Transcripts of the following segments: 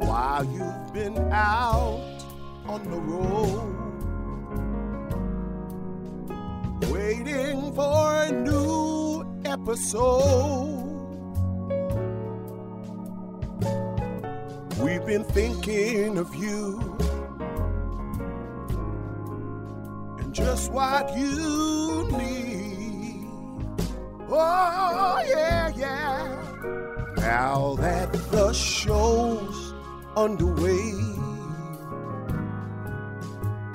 While you've been out on the road, waiting for a new episode. We've been thinking of you just what you need. Oh, yeah, yeah. Now that the show's underway,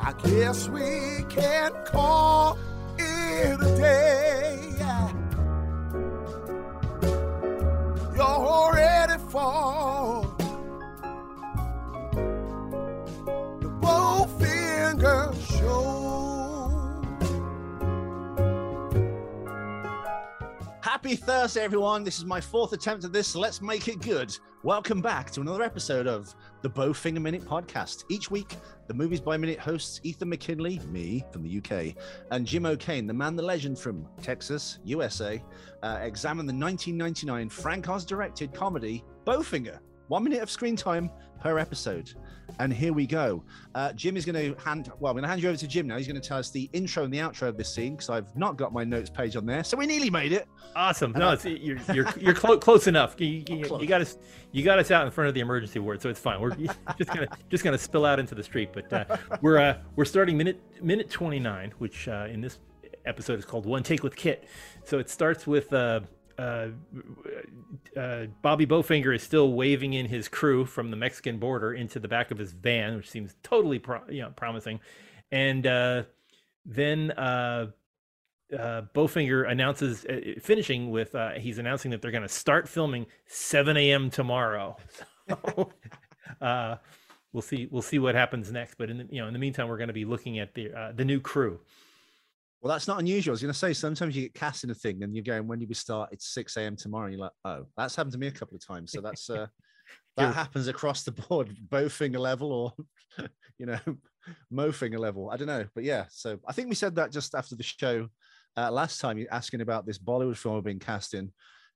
I guess we can call Thursday, everyone. This is my fourth attempt at this, so let's make it good. Welcome back to another episode of the Bowfinger Minute podcast. Each week, the Movies by Minute hosts Ethan McKinley, me from the UK, and Jim O'Kane, the man, the legend from Texas, USA, uh, examine the 1999 Frank Oz directed comedy Bowfinger. One minute of screen time per episode. And here we go. Uh, Jim is going to hand, well, I'm going to hand you over to Jim now. He's going to tell us the intro and the outro of this scene because I've not got my notes page on there. So we nearly made it. Awesome. No, it's, you're you're you're clo- close enough. You, you, Close. you got us you got us out in front of the emergency ward, so it's fine. We're just gonna just gonna spill out into the street, but uh, we're uh, we're starting minute minute 29, which uh, in this episode is called One Take with Kit. So it starts with. Uh, uh, Bobby Bowfinger is still waving in his crew from the Mexican border into the back of his van, which seems totally pro- you know, promising. And uh, then uh, uh, Bowfinger announces, uh, finishing with, he's announcing that they're going to start filming 7 a.m. tomorrow. So, we'll see. We'll see what happens next. But in the, you know, in the meantime, we're going to be looking at the the new crew. Well, that's not unusual. I was going to say sometimes you get cast in a thing and you're going, when do we start? It's 6 a.m. tomorrow. You're like, oh, that's happened to me a couple of times. So that's, uh, that happens across the board, bow finger level or, you know, mo finger level. I don't know. But yeah, so I think we said that just after the show uh, last time, you asking about this Bollywood film being cast in.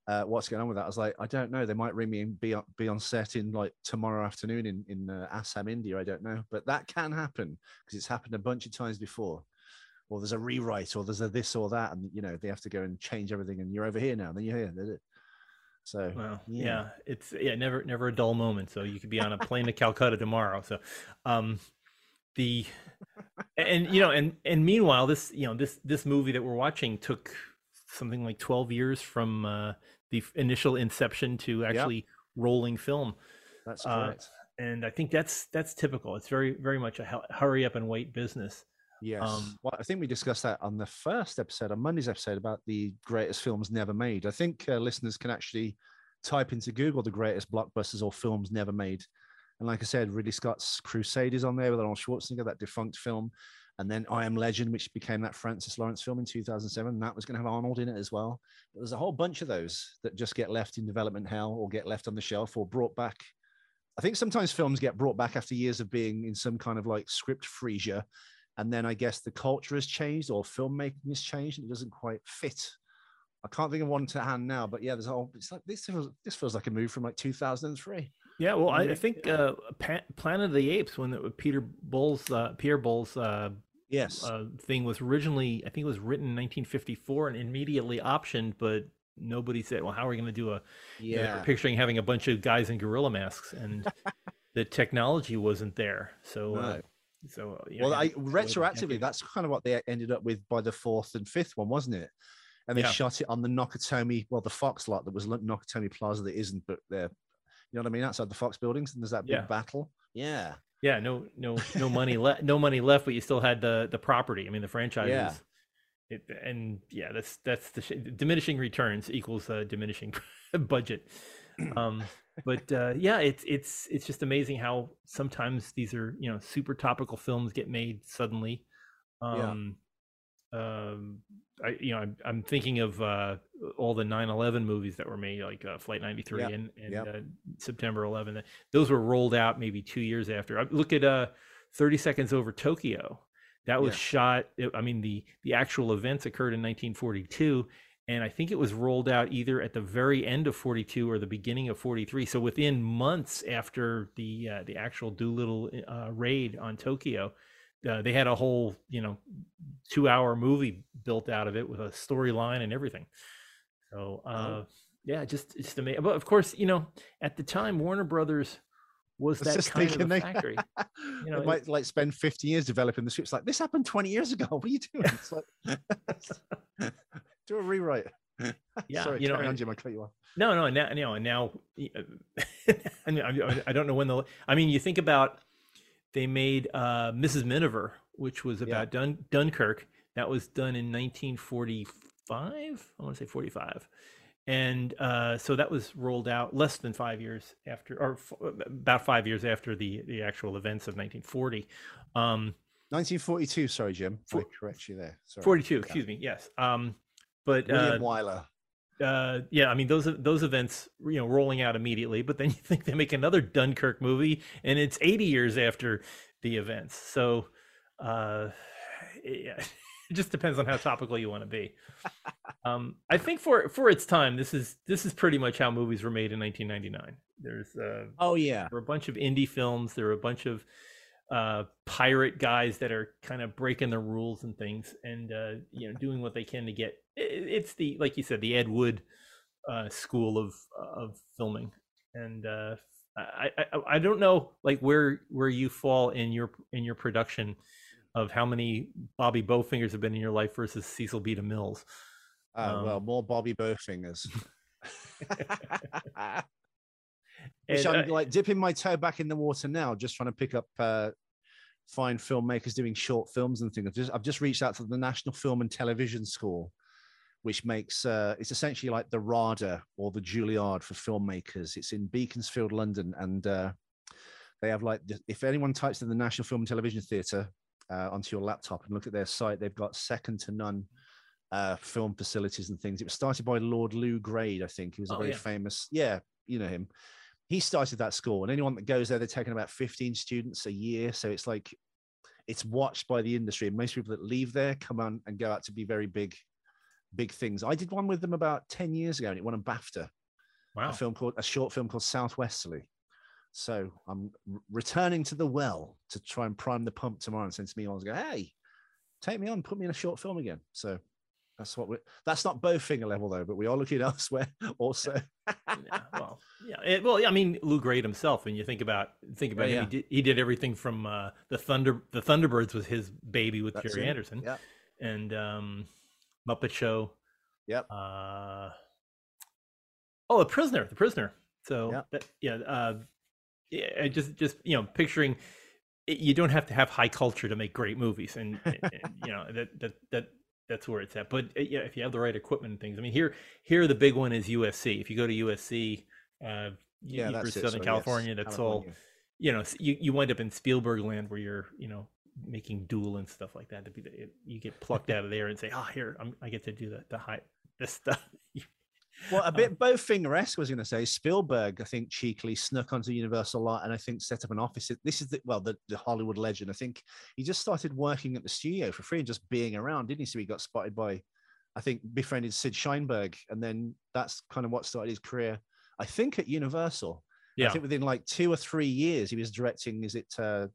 Uh, what's going on with that? I was like, I don't know. They might ring me and be on, be on set in like tomorrow afternoon in in uh, Assam, India. I don't know, but that can happen because it's happened a bunch of times before or there's a rewrite or there's a this or that and you know they have to go and change everything and you're over here now and then you're here so Well, Yeah. yeah. it's yeah, never never a dull moment. So you could be on a plane to Calcutta tomorrow. So, um, the and you know and and meanwhile this you know this this movie that we're watching took something like 12 years from uh, the initial inception to actually rolling film that's uh, correct and i think that's that's typical it's very very much a hurry up and wait business yes um, well i think we discussed that on the first episode on monday's episode about the greatest films never made i think uh, listeners can actually type into google the greatest blockbusters or films never made and like i said ridley scott's crusaders on there with arnold schwarzenegger that defunct film and then I Am Legend, which became that Francis Lawrence film in 2007. That was going to have Arnold in it as well. But there's a whole bunch of those that just get left in development hell or get left on the shelf or brought back. I think sometimes films get brought back after years of being in some kind of like script freezer. And then I guess the culture has changed or filmmaking has changed and it doesn't quite fit. I can't think of one to hand now, but yeah, there's a whole. It's like this feels this feels like a move from like 2003. yeah well i, I think uh, pa- planet of the apes when it was peter bull's uh, pierre boulle's uh, Yes, uh, thing was originally, I think it was written in 1954 and immediately optioned, but nobody said, "Well, how are we going to do a?" you know, yeah, picturing having a bunch of guys in gorilla masks, and the technology wasn't there. So, uh, No. So uh, you well, I had to wait a retroactively, that's kind of what they ended up with by the fourth and fifth one, wasn't it? And they Yeah. shot it on the Nakatomi, well, the Fox lot that was Lo- Nakatomi Plaza that isn't, but they're, you know what I mean, outside the Fox buildings, and there's that big Yeah. battle. Yeah, yeah, no, no, no money left, no money left, but you still had the the property. I mean, the franchise. Yeah. It, and yeah, that's that's the sh- diminishing returns equals uh, diminishing budget. Um, but uh, yeah, it's it's it's just amazing how sometimes these are you know super topical films get made suddenly. Yeah. Um, um, I you know I'm, I'm thinking of uh, all the 9/11 movies that were made, like uh, Flight 93 Yeah, and, and yeah. uh, September 11. Those were rolled out maybe two years after. Look at uh, 30 Seconds Over Tokyo. That was shot. I mean, the the actual events occurred in 1942, and I think it was rolled out either at the very end of 42 or the beginning of 43. So within months after the uh, the actual Doolittle uh, raid on Tokyo, uh, they had a whole you know two hour movie built out of it with a storyline and everything. So uh, yeah, just just amazing. But of course, you know, at the time, Warner Brothers was that kind of a they- factory. You know, it- might like spend 50 years developing the scripts like this happened 20 years ago what are you doing it's like do a rewrite Yeah, sorry you know, carry on jim i cut you off No, no, and now, you know, and now, I I, I don't know when the. I mean, you think about they made uh, Mrs. Miniver, which was Yeah. about Dun, Dunkirk. That was done in 1945. I want to say 45, and uh, so that was rolled out less than five years after, or f- about five years after the the actual events of 1940. Um, 1942 sorry jim i correct you there sorry 42, Yeah. excuse me. Yes. Um, but william uh, wyler. uh yeah i mean those those events you know rolling out immediately but then you think they make another dunkirk movie and it's 80 years after the events. So uh yeah, it just depends on how topical you want to be. Um i think for for its time this is this is pretty much how movies were made in 1999 there's uh oh yeah. there are a bunch of indie films there are a bunch of uh pirate guys that are kind of breaking the rules and things and uh you know doing what they can to get it's the like you said the ed wood uh school of of filming and uh I, I I- don't know like where where you fall in your in your production of how many Bobby Bowfingers have been in your life versus Cecil B. DeMille's. uh, well um, more bobby bowfingers which And, i'm uh, like dipping my toe back in the water now just trying to pick up uh find filmmakers doing short films and things i've just, I've just reached out to the national film and television school which makes uh, it's essentially like the RADA or the Juilliard for filmmakers. It's in Beaconsfield, London, and uh, they have like if anyone types in the National Film and Television Theatre uh, onto your laptop and look at their site, they've got second to none uh, film facilities and things. It was started by Lord Lew Grade, I think. He was a Oh, very yeah. famous, yeah, you know him. He started that school, and anyone that goes there, they're taking about 15 students a year. So it's like it's watched by the industry. And most people that leave there come on and go out to be very big, big things. I did one with them about 10 years ago, and it won a BAFTA wow. a film called a short film called Southwesterly. So I'm returning to the well to try and prime the pump tomorrow and send to me on and go, hey, take me on, put me in a short film again. So that's what we're that's not bow finger level though, but we are looking elsewhere also. yeah, well, yeah, it, well, yeah, I mean, Lew Grade himself, When you think about think about Yeah, him, he did, he did everything from uh, the Thunder, the Thunderbirds was his baby with That's Jerry it. Anderson, Yeah. and um, Muppet Show. Yep. Uh, oh, the prisoner, the prisoner. So Yep. that, yeah, uh, yeah, I just just you know picturing. You don't have to have high culture to make great movies, and, and, and, you know that that that that's where it's at. But uh, yeah, if you have the right equipment and things, I mean, here here the big one is USC. If you go to USC, uh, Yeah, for. Southern So, yes, California, that's all. You know, you you wind up in Spielberg land where you're you know making duel and stuff like that. To be the, you get plucked out of there and say, oh, here I'm, I get to do the the high this stuff. Well, a Uh, bit bow finger esque was going to say. Spielberg, I think, cheekily snuck onto Universal lot and I think set up an office. This is the well, the, the Hollywood legend. I think he just started working at the studio for free and just being around, didn't he? So he got spotted by, I think, befriended Sid Sheinberg, and then that's kind of what started his career. I think at Universal. Yeah. I think within like two or three years, he was directing. Is it uh,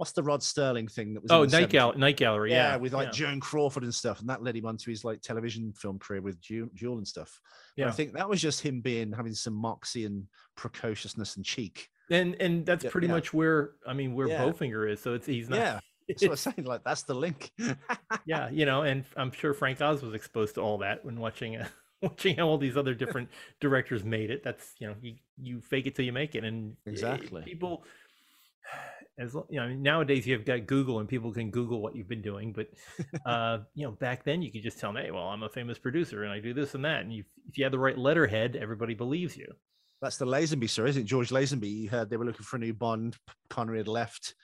what's the Rod Serling thing that was? Oh, night gal, night gallery. yeah, Yeah, with like yeah. Joan Crawford and stuff, and that led him onto his like television film career with Duel, Duel and stuff. But I think that was just him being having some moxie and precociousness and cheek. and and that's Yeah, pretty yeah. much where I mean where Yeah. Bowfinger is. So it's he's not. yeah, that's what I'm saying. Like that's the link. yeah, you know, and I'm sure Frank Oz was exposed to all that when watching uh, watching how all these other different directors made it. That's you know, you you fake it till you make it, and eh, Exactly. people. As you know, nowadays you've got Google and people can Google what you've been doing, but uh, you know, back then you could just tell them, "Hey, well, I'm a famous producer and I do this and that," and you, if you had the right letterhead, everybody believes you. that's the Lazenby story, isn't it? George Lazenby. You heard they were looking for a new Bond. Connery had left.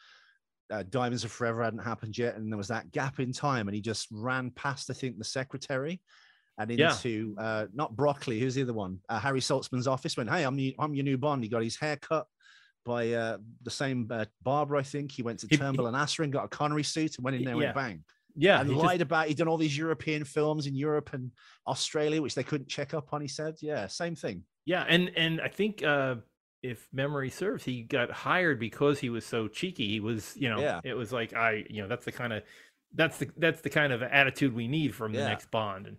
Uh, Diamonds of Forever hadn't happened yet, and there was that gap in time, and he just ran past, I think, the secretary, and Yeah. into uh, not Broccoli. Who's the other one? Uh, Harry Saltzman's office. Went, hey, I'm I'm your new Bond. He got his hair cut, by uh, the same uh, barber, I think. He went to He- Turnbull and Asser and got a Connery suit and went in there and Yeah. bang. Yeah, and he just- lied about he'd done all these European films in Europe and Australia, which they couldn't check up on. He said, "Yeah, same thing." Yeah, and and I think uh, if memory serves, he got hired because he was so cheeky. He was, you know, Yeah. it was like I, you know, that's the kind of that's the that's the kind of attitude we need from the Yeah. next Bond. And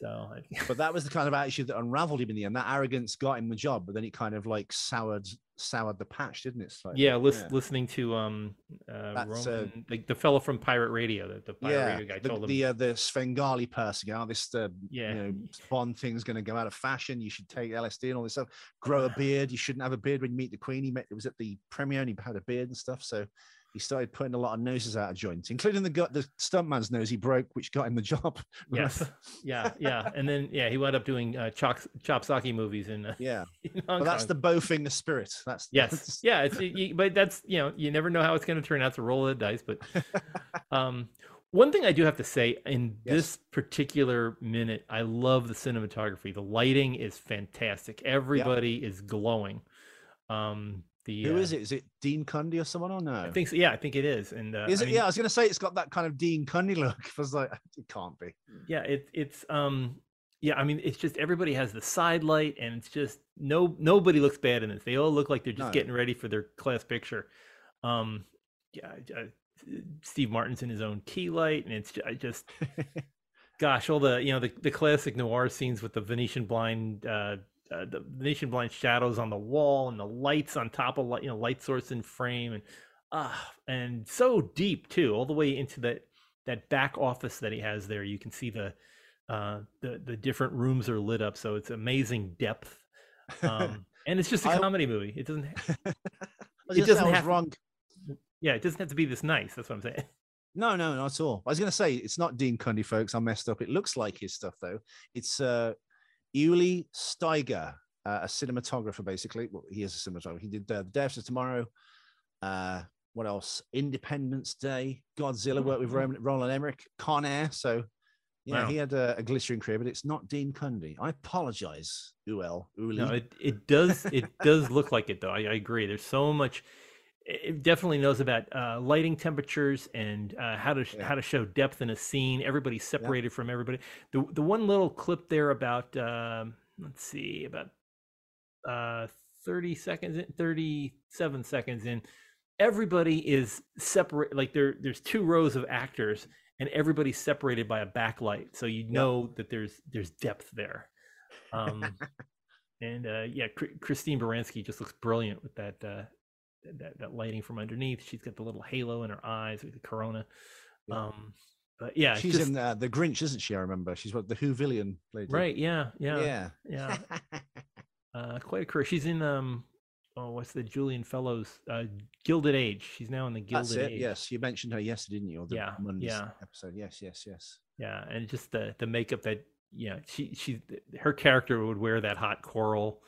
so, But that was the kind of attitude that unraveled him in the end. That arrogance got him the job, but then it kind of like soured soured the patch, didn't it? Slightly? yeah, lis- listening to um, uh, uh, Ronan, like the fellow from Pirate Radio, the, the Pirate yeah. Radio guy the, told him, the, uh, the Svengali person, you know, this uh, yeah, you know, Bond thing's going to go out of fashion. You should take LSD and all this stuff. Grow a beard. You shouldn't have a beard when you meet the Queen. He met it was at the premiere and he had a beard and stuff. So he started putting a lot of noses out of joint, including the gut the stuntman's nose he broke, which got him the job. yes, yeah, yeah, and then yeah, he wound up doing uh, chop chopsocky movies in, uh, yeah. in Hong that's the bowfinger spirit. That's Yes. Yeah. It's, you, but that's, you know, you never know how it's going to turn out to roll of the dice. But um, one thing I do have to say in Yes. this particular minute, I love the cinematography. The lighting is fantastic. Everybody is glowing. Um, the, Who uh, is it? Is it Dean Cundey or someone or no? I think so. Yeah, I think it is. And uh, is I it? mean, yeah, I was going to say it's got that kind of Dean Cundey look. I was like, it can't be. yeah, it, it's, um, yeah, I mean, it's just everybody has the side light, and it's just no nobody looks bad in this. They all look like they're just No. getting ready for their class picture. Um, yeah, I- I- Steve Martin's in his own key light, and it's I just, gosh, all the you know the, the classic noir scenes with the Venetian blind, uh, uh, the nation blind shadows on the wall and the lights on top of light, you know, light source in frame, and ah, and so deep too, all the way into that that back office that he has there. You can see the uh, the the different rooms are lit up, so it's amazing depth. Um, and it's just a comedy movie. It doesn't. I it doesn't have- wrong. Yeah, it doesn't have to be this nice. That's what I'm saying. No, no, not at all. I was going to say it's not Dean Cundey, folks. I messed up. It looks like his stuff though. It's uh, Ueli Steiger, uh, a cinematographer, basically. Well, he is a cinematographer. He did uh, The Day After Tomorrow. Uh, what else? Independence Day, Godzilla. Worked with Mhm. Roman, Roland Emmerich, Con Air. So, yeah, Wow. he had a, a glittering career, but it's not Dean Cundey. I apologize, Uel. Uli. No, it, it does it does look like it though. I, I agree. There's so much. It it definitely knows about uh, lighting temperatures and uh, how to Yeah. how to show depth in a scene. Everybody's separated from everybody. The the one little clip there about um, let's see about uh, 30 seconds in 37 seconds in everybody is separate like there there's two rows of actors and everybody's separated by a backlight so you know that there's there's depth there um and uh yeah Chr- christine baranski just looks brilliant with that uh that, that lighting from underneath she's got the little halo in her eyes with the corona Yeah. um but yeah She's just- in uh, The Grinch, isn't she? I remember. She's what the Whovillian lady. right yeah yeah Yeah. yeah uh quite a career she's in um oh what's the julian fellowes uh gilded age she's now in the gilded That's it. age Yes, you mentioned her yesterday, didn't you? Yeah, Monday's yeah. episode. Yes, yes, yes. yeah and just the the makeup that yeah she she her character would wear that hot coral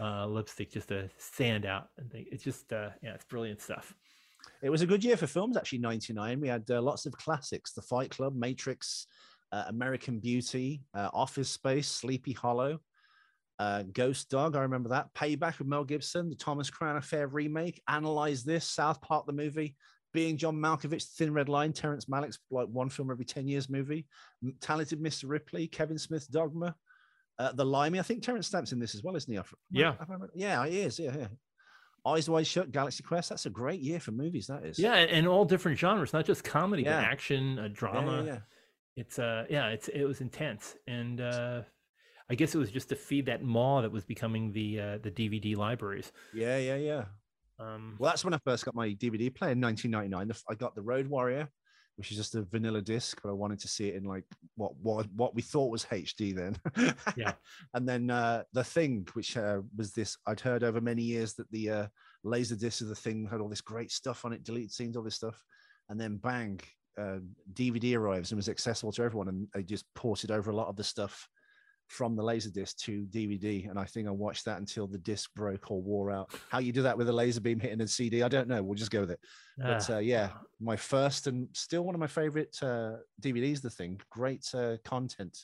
uh lipstick just to stand out and think it's just uh yeah it's brilliant stuff It was a good year for films, actually. '99. We had uh, lots of classics: The Fight Club, Matrix, uh, American Beauty, uh, Office Space, Sleepy Hollow, uh, Ghost Dog. I remember that. Payback with Mel Gibson, the Thomas Crown Affair remake. Analyze this. South Park the movie. Being John Malkovich, Thin Red Line, Terrence Malick's like one film every 10 years movie. Talented Mr. Ripley, Kevin Smith's Dogma, uh, The Limey. I think Terence Stamp's in this as well, isn't he? I Yeah. I remember- Yeah, he is. Yeah, yeah. Eyes Wide Shut, Galaxy Quest. That's a great year for movies. That is. yeah and, and all different genres not just comedy Yeah. but action uh, drama yeah, yeah. it's uh yeah it's it was intense and uh i guess it was just to feed that maw that was becoming the uh the dvd libraries Yeah, yeah, yeah. um Well, that's when I first got my DVD player in 1999. I got the Road Warrior, which is just a vanilla disc, but I wanted to see it in like what what what we thought was HD then. Yeah. and then uh, the Thing, which uh, was this I'd heard over many years that the uh, laser disc of the Thing had all this great stuff on it, deleted scenes, all this stuff, and then bang, uh, DVD arrives and was accessible to everyone, and they just ported over a lot of the stuff from the laserdisc to DVD, and I think I watched that until the disc broke or wore out. How you do that with a laser beam hitting a CD, I don't know. We'll just go with it. But uh, uh, yeah, my first and still one of my favorite uh, DVDs. The thing, great uh, content.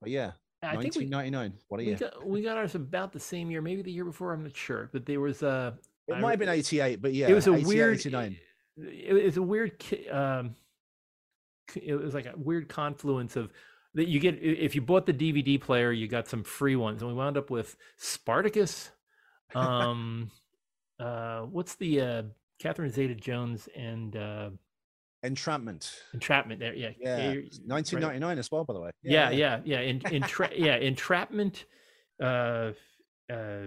But yeah, i think we 1999. what a we year! got we got ours about the same year maybe the year before i'm not sure but there was a. It I might have been 88, but yeah, it was a 88, weird 89. it was a weird um it was like a weird confluence of that you get if you bought the dvd player you got some free ones and we wound up with spartacus um uh what's the uh catherine zeta jones and uh Entrapment. entrapment there yeah Yeah, you're- 1999 as well, by the way. yeah yeah yeah in, entra- yeah entrapment uh uh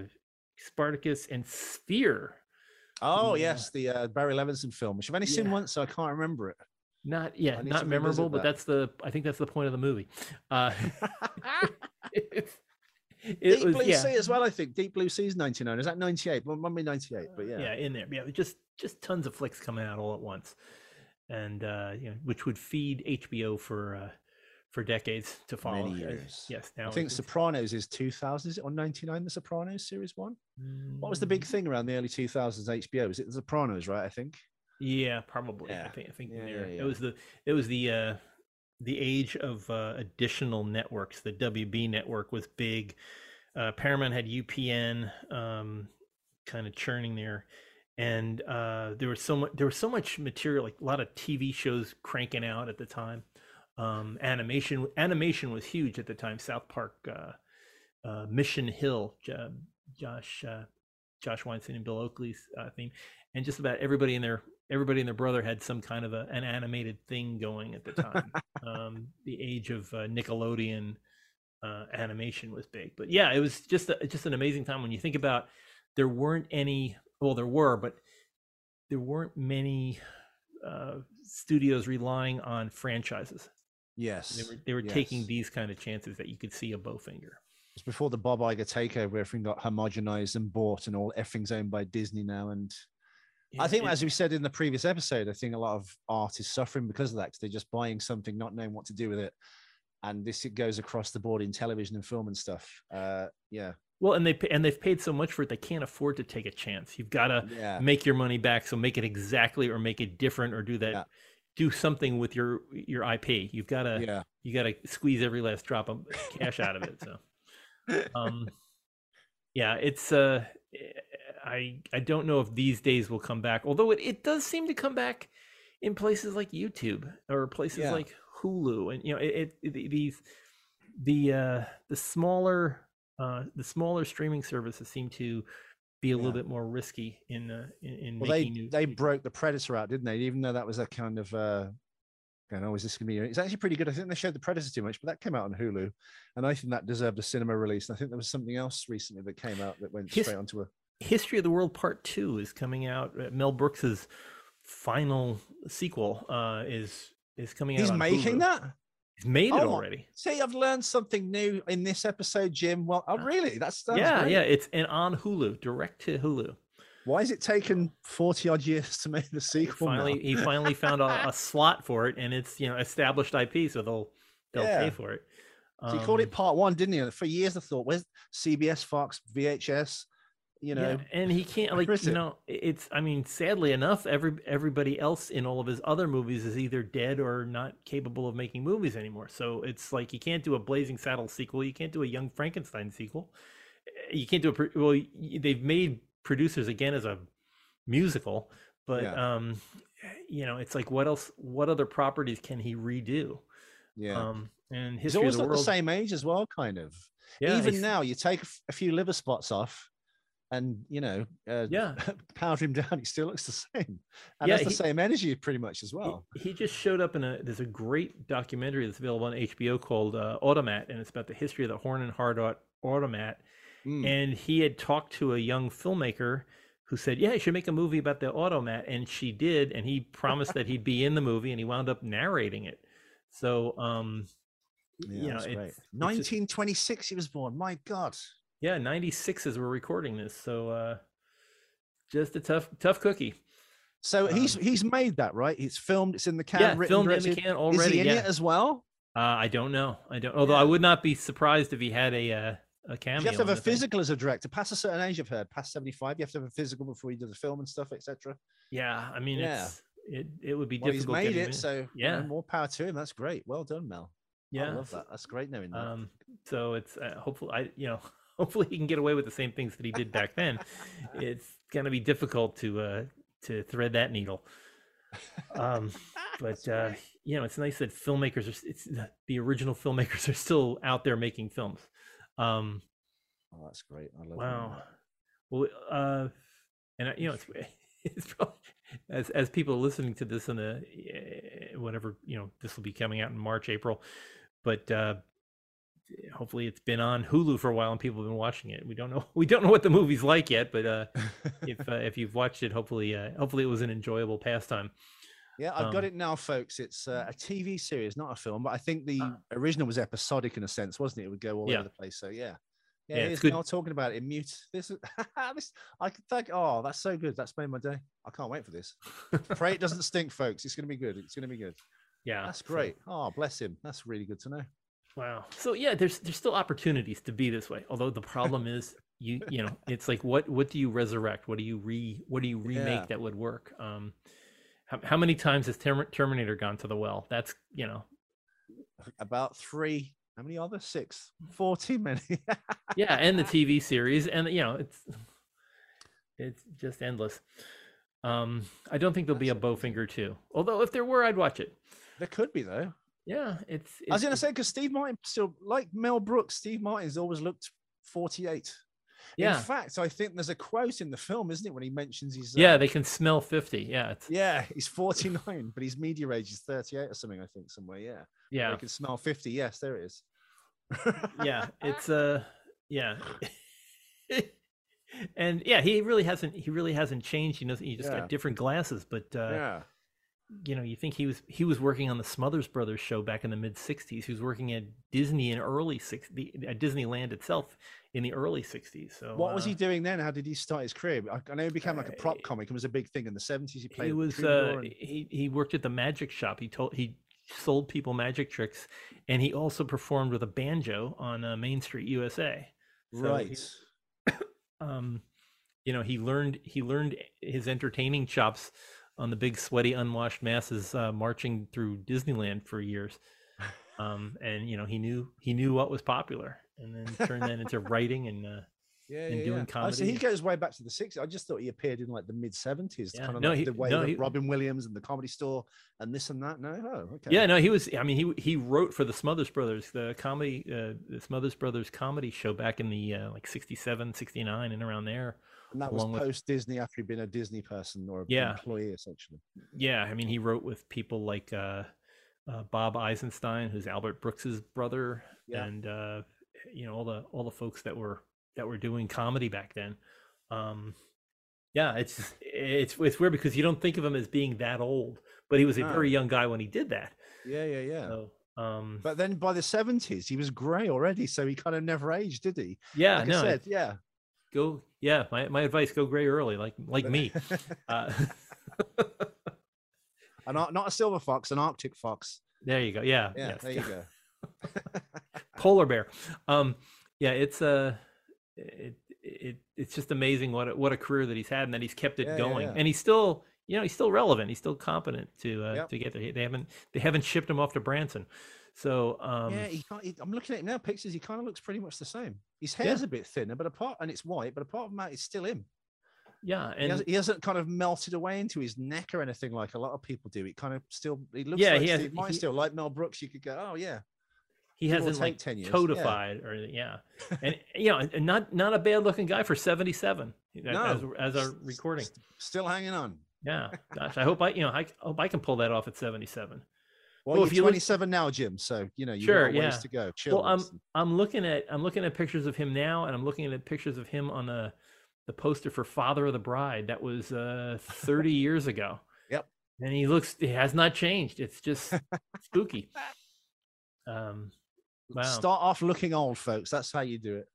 spartacus and sphere Oh Yeah. yes, the uh, Barry Levinson film, which I've only seen Yeah. once, so I can't remember it. Not yeah, not memorable, but that. that's the I think that's the point of the movie. Uh, it, it Deep was Blue yeah, Sea as well. I think Deep Blue Sea is 99. Is that 98? Well, might be 98, but yeah. yeah, in there, yeah, just just tons of flicks coming out all at once, and uh, you know, which would feed HBO for uh, for decades to follow. Many years. Yes, now I think it's- Sopranos is 2000. Is it on 99? The Sopranos series one. What was the big Mm, thing around the early 2000s HBO? Was it The Sopranos, right? I think. Yeah, probably. I think I think Yeah, there- yeah, it was the it was the uh the age of uh, additional networks. The WB network was big. Uh, Paramount had UPN um, kind of churning there, and uh, there was so much there was so much material, like a lot of TV shows cranking out at the time. Um, animation animation was huge at the time. South Park, uh, uh, Mission Hill, Josh uh, Josh Weinstein and Bill Oakley's uh, theme, and just about everybody in their everybody and their brother had some kind of a, an animated thing going at the time. um, the age of uh, Nickelodeon uh, animation was big, but yeah, it was just a, just an amazing time when you think about there weren't any. Well, there were, but there weren't many uh, studios relying on franchises. Yes. They were they were taking these kind of chances that you could see a Bowfinger. It's before the Bob Iger takeover, everything got homogenized and bought, and all everything's owned by Disney now. And I think, it- as we said in the previous episode, I think a lot of art is suffering because of that. 'cause they're just buying something, not knowing what to do with it, and this it goes across the board in television and film and stuff. Uh, yeah, well, and they and they've paid so much for it, they can't afford to take a chance. You've got to yeah, make your money back. So make it exactly or make it different or do that. Yeah. Do something with your your IP. You've got to yeah. you got to squeeze every last drop of cash out of it. So, um, yeah, it's uh, I I don't know if these days will come back. Although it, it does seem to come back in places like YouTube or places Yeah. like Hulu, and you know, it, it the- these the uh the smaller uh the smaller streaming services seem to be a little bit more risky in uh, in, in Well, they new. they broke the Predator out, didn't they? Even though that was a kind of uh, going, oh, is this going to be? It's actually pretty good. I think they showed the Predator too much, but that came out on Hulu, and I think that deserved a cinema release. And I think there was something else recently that came out that went straight onto a. History of the World Part Two is coming out. Uh, Mel Brooks's final sequel uh, is is coming out. He's making Hulu. that. He's made it Oh my- already. See, I've learned something new in this episode, Jim. Well, oh, really? That's, that's yeah, great. yeah. It's and on Hulu, direct to Hulu. Why has it taken forty odd years to make the He sequel? now? finally, he finally found a, a slot for it, and it's you know established IP, so they'll they'll pay for it. So he called Um, it part one, didn't he? For years, I thought, where's CBS, Fox, VHS? You know, yeah, and he can't like you know it's I mean sadly enough every everybody else in all of his other movies is either dead or not capable of making movies anymore. So it's like you can't do a Blazing Saddle sequel, you can't do a Young Frankenstein sequel, eh, you can't do a well they've made producers again as a musical, but Yeah. um you know it's like what else what other properties can he redo? yeah. Um and he's history always of the the same age as well, kind of. yeah, Even now, you take a few liver spots off, and you know, uh, Yeah. powder him down. He still looks the same, and Yeah, has the he- same energy pretty much as well. He, just showed up in a. There's a great documentary that's available on HBO called uh, Automat, and it's about the history of the Horn and Hardart Automat. Mm. And he had talked to a young filmmaker who said, "Yeah, you should make a movie about the Automat," and she did. And he promised that he'd be in the movie, and he wound up narrating it. So, um, yeah, you know, it's, great. it's just- 1926, he was born. My God. Yeah, '96 as we're recording this, so uh, just a tough, tough cookie. So he's Um, he's made that right. He's filmed. It's in the can. yeah, written, filmed in the directed. can Is already. he in yeah. it as well? Uh, I don't know. I don't. Although I would not be surprised if he had a uh, a cameo. You have to have a the thing. physical as a director. Past a certain age, I've heard. Past 75, you have to have a physical before you do the film and stuff, etc. Yeah, I mean, Yeah. it's it. It would be Well, he's difficult. made getting it, in. so Yeah. more power to him. That's great. Well done, Mel. yeah, I love that. That's great knowing that. Um, so it's uh, hopefully I you know hopefully he can get away with the same things that he did back then. it's going to be difficult to uh, to thread that needle. Um, but uh, you know, it's nice that filmmakers are. It's the original filmmakers are still out there making films. Um, Oh, that's great. I love wow. that. Well, uh, and you know, it's it's probably as as people are listening to this in the eh, whatever you know, this will be coming out in March, April, but uh, hopefully it's been on Hulu for a while and people have been watching it. We don't know we don't know what the movie's like yet, but uh, if uh, if you've watched it, hopefully uh, hopefully it was an enjoyable pastime. Yeah, I've got Um, it now, folks. It's uh, a TV series, not a film, but I think the Ah. original was episodic in a sense, wasn't it? It would go all Yeah. over the place. So yeah, yeah, Yeah, it it's now talking about it in mute. This, is- this, I could think. Oh, that's so good. That's made my day. I can't wait for this. Pray it doesn't stink, folks. It's gonna be good. It's gonna be good. Yeah, That's so- great. Oh, bless him. That's really good to know. Wow. So yeah, there's there's still opportunities to be this way. Although the problem is you you know it's like what what do you resurrect? What do you re what do you remake Yeah. that would work? Um, how, how many times has Term- Terminator gone to the well? That's you know About three. How many are there? Six. Forty many. yeah, and the TV series, and you know it's it's just endless. Um, I don't think there'll be a That's. Bowfinger too. Although if there were, I'd watch it. there could be though. Yeah, it's. I was gonna say because Steve Martin still like Mel Brooks. Steve Martin's always looked forty-eight. yeah, In fact, I think there's a quote in the film, isn't it, when he mentions he's uh, yeah, they can smell fifty. Yeah, it's, yeah, he's 49, but his media age is 38 or something, I think, somewhere. Yeah. yeah. They can smell 50. Yes, there it is. yeah it's uh yeah and yeah he really hasn't he really hasn't changed he knows he just Yeah. got different glasses but uh yeah. You know you think he was he was working on the smothers brothers show back in the mid 60s he was working at disney in early '60s at disneyland itself in the early 60s so What was uh, he doing then? How did he start his career? I, I know he became like a prop Uh, comic. It was a big thing in the 70s. He played. he was uh and- he he worked at the magic shop he told he sold people magic tricks and he also performed with a banjo on uh, main street usa So he- right. um you know he learned he learned his entertaining chops on the big sweaty unwashed masses uh, marching through disneyland for years um and you know he knew he knew what was popular and then turned that into writing and uh Yeah, and yeah, doing yeah. Oh, so he goes way back to the 60s. I just thought he appeared in like the mid 70s, Yeah. kind of No, like he- the way no, that he- Robin Williams and the comedy store and this and that. No, oh, okay. yeah no he was i mean he he wrote for the smothers brothers the comedy uh the smothers brothers comedy show back in the uh, like 67 69 and around there And that was post Disney after he'd been a Disney person or Yeah. employee, essentially. Yeah, I mean, he wrote with people like uh, uh, Bob Eisenstein, who's Albert Brooks's brother, Yeah. and uh, you know all the all the folks that were that were doing comedy back then. Um, yeah, it's it's it's weird because you don't think of him as being that old, but he was a very young guy when he did that. Yeah, yeah, yeah. So, um, But then by the 70s, he was grey already. So he kind of never aged, did he? yeah, Like no, said, yeah. Go. Yeah, my, my advice: go gray early, like like me. Uh, An not a silver fox, an Arctic fox. there you go. Yeah, Yeah, yes. there you go. polar bear um yeah it's uh it, it it's just amazing what a, what a career that he's had and that he's kept it Yeah, yeah, going yeah. and he's still you know he's still relevant he's still competent to uh Yep. to get there they haven't they haven't shipped him off to branson so um yeah, he can't, he, I'm looking at him now, pictures. He kind of looks pretty much the same. His Yeah. hair's a bit thinner, but apart, and it's white, but apart from that, it's still him. yeah He, and hasn't, he hasn't kind of melted away into his neck or anything like a lot of people do. It kind of still, he looks Yeah, like he has- Steve he- still, like Mel Brooks. You could go, oh, yeah. he hasn't like take 10 years, yeah. codified or anything yeah and you know and not not a bad looking guy for 77 as, No. as our recording Still hanging on. yeah gosh i hope i you know i hope i can pull that off at 77 Well, Well, you're if you look- 27 now, Jim. So, you know, you've Sure, got a ways to go. Chill. Well, I'm. I'm looking at I'm looking at pictures of him now, and I'm looking at pictures of him on the the poster for Father of the Bride. That was uh 30 years ago. Yep. And he looks he has not changed. It's just spooky. Um wow. Start off looking old, folks. That's how you do it.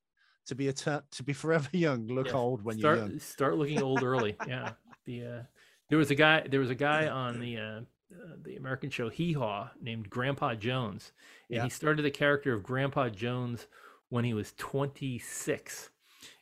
To be a tur- to be forever young, look Yeah, old when start you're young. start looking old early. Yeah. The uh there was a guy there was a guy on the uh, uh the American show Hee Haw named Grandpa Jones. And Yeah. he started the character of Grandpa Jones when he was 26.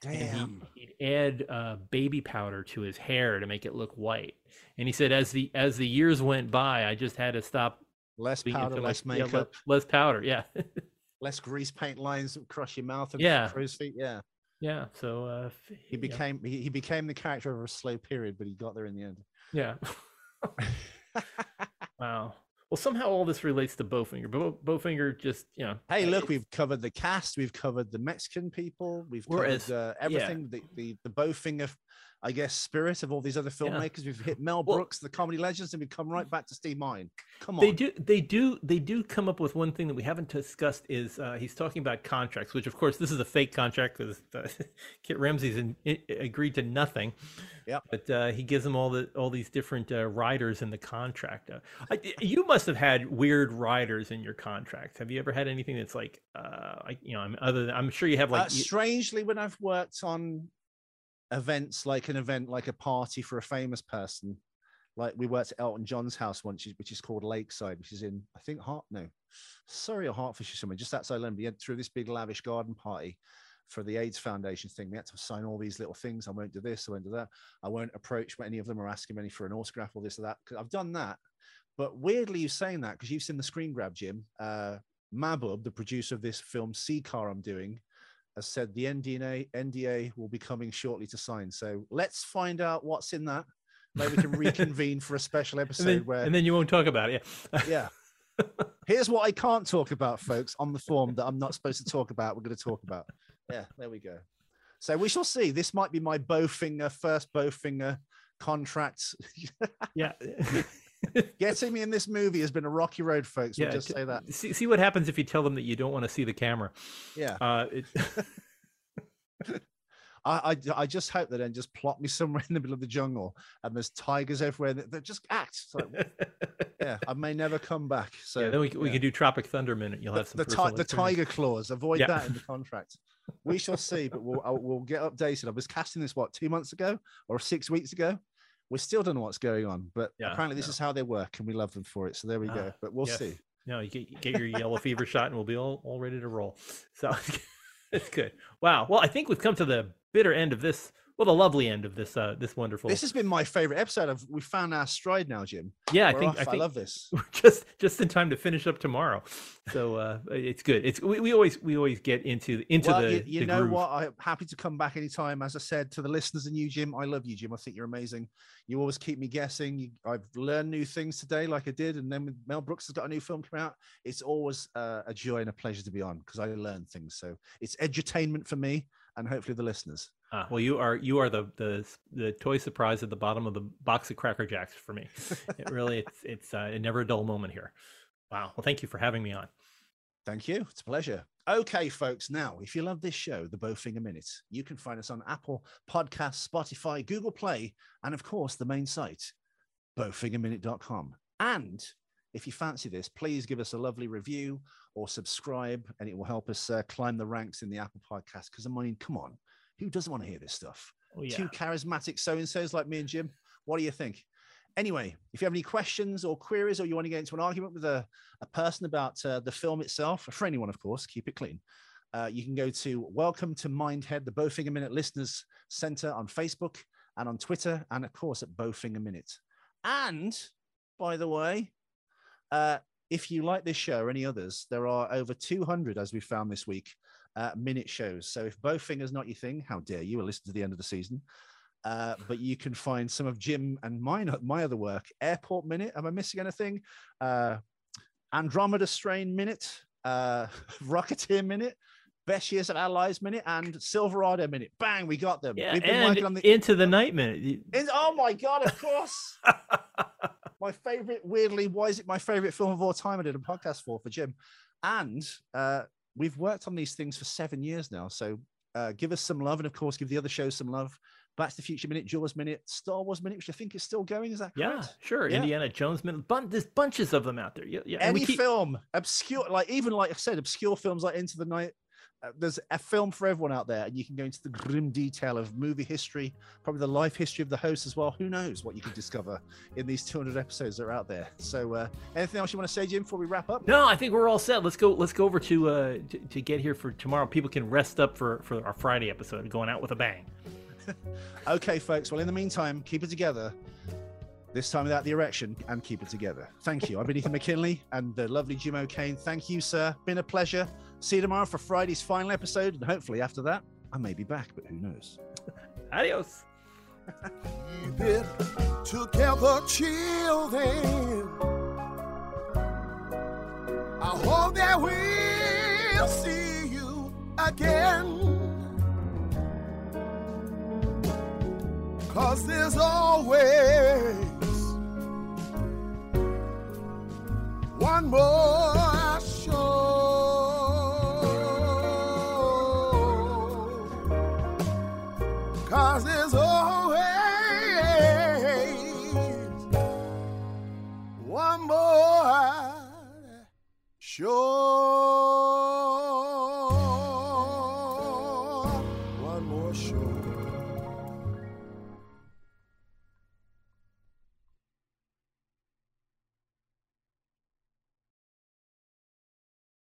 Damn. and he, he'd add uh, baby powder to his hair to make it look white. And he said, as the as the years went by, I just had to stop less powder, less like, yeah, le- makeup. less powder. Yeah, less grease paint lines that crush your mouth and Yeah. crow's feet. Yeah, Yeah. So uh, he became he, he became the character over a slow period, but he got there in the end. yeah. wow. Well, somehow all this relates to Bowfinger. Bow, Bowfinger just you know. Hey, uh, look, we've covered the cast, we've covered the Mexican people, we've covered as- uh, everything, the, the the Bowfinger, I guess, spirit of all these other Yeah. filmmakers. We've hit Mel Well- Brooks, the comedy legends, and we've come right back to Steve Mine. Come on, They do, they do, they do come up with one thing that we haven't discussed. Is uh, he's talking about contracts, which of course this is a fake contract because uh, Kit Ramsey's in, i agreed to nothing. Yep. But uh, he gives them all the all these different uh, riders in the contract. Uh, I, you must have had weird riders in your contract. Have you ever had anything that's like, uh, like you know, I'm other than I'm sure you have like strangely, when I've worked on events like an event like a party for a famous person, like we worked at Elton John's house once, which is called Lakeside, which is in I think Hart no, sorry, or Hertfordshire somewhere, just outside London. We had through this big lavish garden party for the AIDS Foundation thing. We had to sign all these little things. I won't do this. I won't do that. I won't approach any of them or ask him any for an autograph or this or that. Because I've done that. But weirdly, you saying that because you've seen the screen grab, Jim. Uh, Mabub, the producer of this film, Sea Car, I'm doing, has said the NDA NDA will be coming shortly to sign. So let's find out what's in that. Maybe we can reconvene for a special and episode then, where and then you won't talk about it. Yeah. yeah. Here's what I can't talk about, folks, on the form that I'm not supposed to talk about. We're going to talk about. Yeah, there we go. So we shall see. This might be my Bowfinger first Bowfinger contract. yeah. Getting me in this movie has been a rocky road, folks. We'll just say that. See, see what happens if you tell them that you don't want to see the camera. Yeah. Uh, it, I, I I just hope they don't just plot me somewhere in the middle of the jungle and there's tigers everywhere. That, that just act. Like, yeah, I may never come back. So yeah, then we, c- we can do Tropic Thunder minute. You'll the, have some the, ti- the tiger claws. Avoid Yeah. that in the contract. We shall see, but we'll we'll get updated. I was casting this what two months ago or six weeks ago. We still don't know what's going on, but Yeah, apparently this yeah. is how they work, and we love them for it. So there we go. Ah, But we'll yes. see. No, you get, you get your yellow fever shot, and we'll be all, all ready to roll. So it's good. Wow. Well, I think we've come to the bitter end of this. Well, the lovely end of this. Uh, this wonderful. This has been my favorite episode. Of we found our stride now, Jim. yeah, I think off. I I, love this. just just in time to finish up tomorrow. So uh, it's good. It's we, we always we always get into into well, the you, you the know groove. what? I'm happy to come back anytime. As I said to the listeners and you, Jim, I love you, Jim. I think you're amazing. You always keep me guessing. You, I've learned new things today, like I did, and then Mel Brooks has got a new film coming out. It's always uh, a joy and a pleasure to be on because I learn things. So it's edutainment for me and hopefully the listeners. Ah, well, you are you are the the the toy surprise at the bottom of the box of Cracker Jacks for me. It really it's it's uh, never a dull moment here. Wow. Well, thank you for having me on. Thank you. It's a pleasure. Okay, folks. Now, if you love this show, The Bowfinger Minute, you can find us on Apple Podcasts, Spotify, Google Play, and of course, the main site, bowfingerminute.com. And if you fancy this, please give us a lovely review or subscribe, and it will help us uh, climb the ranks in the Apple Podcast. Because I mean, come on, who doesn't want to hear this stuff? Oh yeah. two charismatic so and so's like me and Jim. What do you think? Anyway, if you have any questions or queries, or you want to get into an argument with a, a person about uh, the film itself, for anyone, of course, keep it clean. Uh, you can go to Welcome to Mindhead, the Bowfinger Minute Listeners Center on Facebook and on Twitter, and of course at Bowfinger Minute. And by the way, uh, if you like this show or any others, there are over 200, as we found this week, uh, minute shows. So if Bowfinger's not your thing, how dare you? We'll Listen to the end of the season. Uh, but you can find some of Jim and mine, my other work. Airport Minute. Am I missing anything? Uh, Andromeda Strain Minute, uh, Rocketeer Minute, Best Years of Our Lives Minute, and Silverado Minute. Bang, we got them. Yeah, We've been and working on the. into the night minute. In- oh my god! Of course, my favorite. Weirdly, why is it my favorite film of all time? I did a podcast for for Jim, and uh, we've worked on these things for seven years now. So uh, give us some love, and of course, give the other shows some love. Back to the Future Minute, Jaws Minute, Star Wars Minute, which I think is still going. Is that correct? yeah, sure. Yeah. Indiana Jones minute. Bun- there's bunches of them out there. Yeah, yeah. Any keep- film, obscure, like even like I said, obscure films like Into the Night. Uh, there's a film for everyone out there, and you can go into the grim detail of movie history, probably the life history of the host as well. Who knows what you can discover in these 200 episodes that are out there? So, uh, anything else you want to say, Jim, before we wrap up? No, I think we're all set. Let's go. Let's go over to uh to, to get here for tomorrow. People can rest up for for our Friday episode, going out with a bang. Okay, folks. Well, in the meantime, keep it together. This time without the erection, and keep it together. Thank you. I've been Ethan McKinley and the lovely Jim O'Kane. Thank you, sir. Been a pleasure. See you tomorrow for Friday's final episode, and hopefully after that, I may be back, but who knows? Adios. Keep it together, children. I hope that we'll see you again. Cause there's always one more